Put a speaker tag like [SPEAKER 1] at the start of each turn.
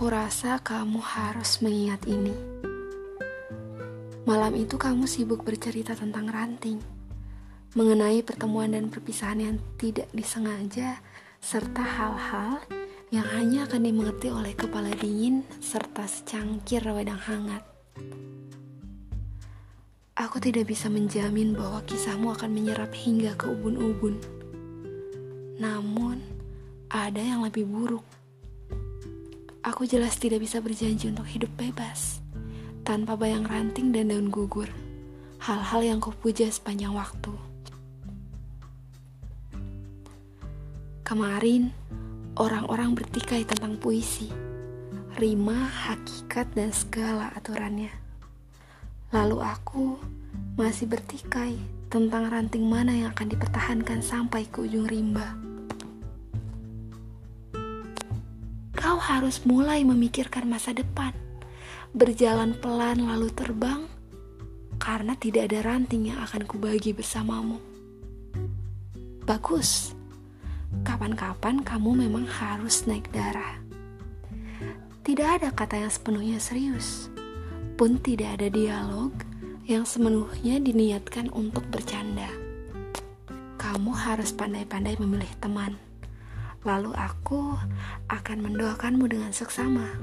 [SPEAKER 1] rasa kamu harus mengingat ini. Malam itu kamu sibuk bercerita tentang ranting, mengenai pertemuan dan perpisahan yang tidak disengaja, serta hal-hal yang hanya akan dimengerti oleh kepala dingin serta secangkir wedang hangat. Aku tidak bisa menjamin bahwa kisahmu akan menyerap hingga ke ubun-ubun. Namun, ada yang lebih buruk. Aku jelas tidak bisa berjanji untuk hidup bebas, tanpa bayang ranting dan daun gugur, hal-hal yang kupuja sepanjang waktu. Kemarin, orang-orang bertikai tentang puisi, rima, hakikat, dan segala aturannya. Lalu aku masih bertikai tentang ranting mana yang akan dipertahankan sampai ke ujung rimba. Kau harus mulai memikirkan masa depan, berjalan pelan lalu terbang, karena tidak ada ranting yang akan kubagi bersamamu. Bagus, kapan-kapan kamu memang harus naik darah. Tidak ada kata yang sepenuhnya serius, pun tidak ada dialog yang sepenuhnya diniatkan untuk bercanda. Kamu harus pandai-pandai memilih teman lalu aku akan mendoakanmu dengan seksama.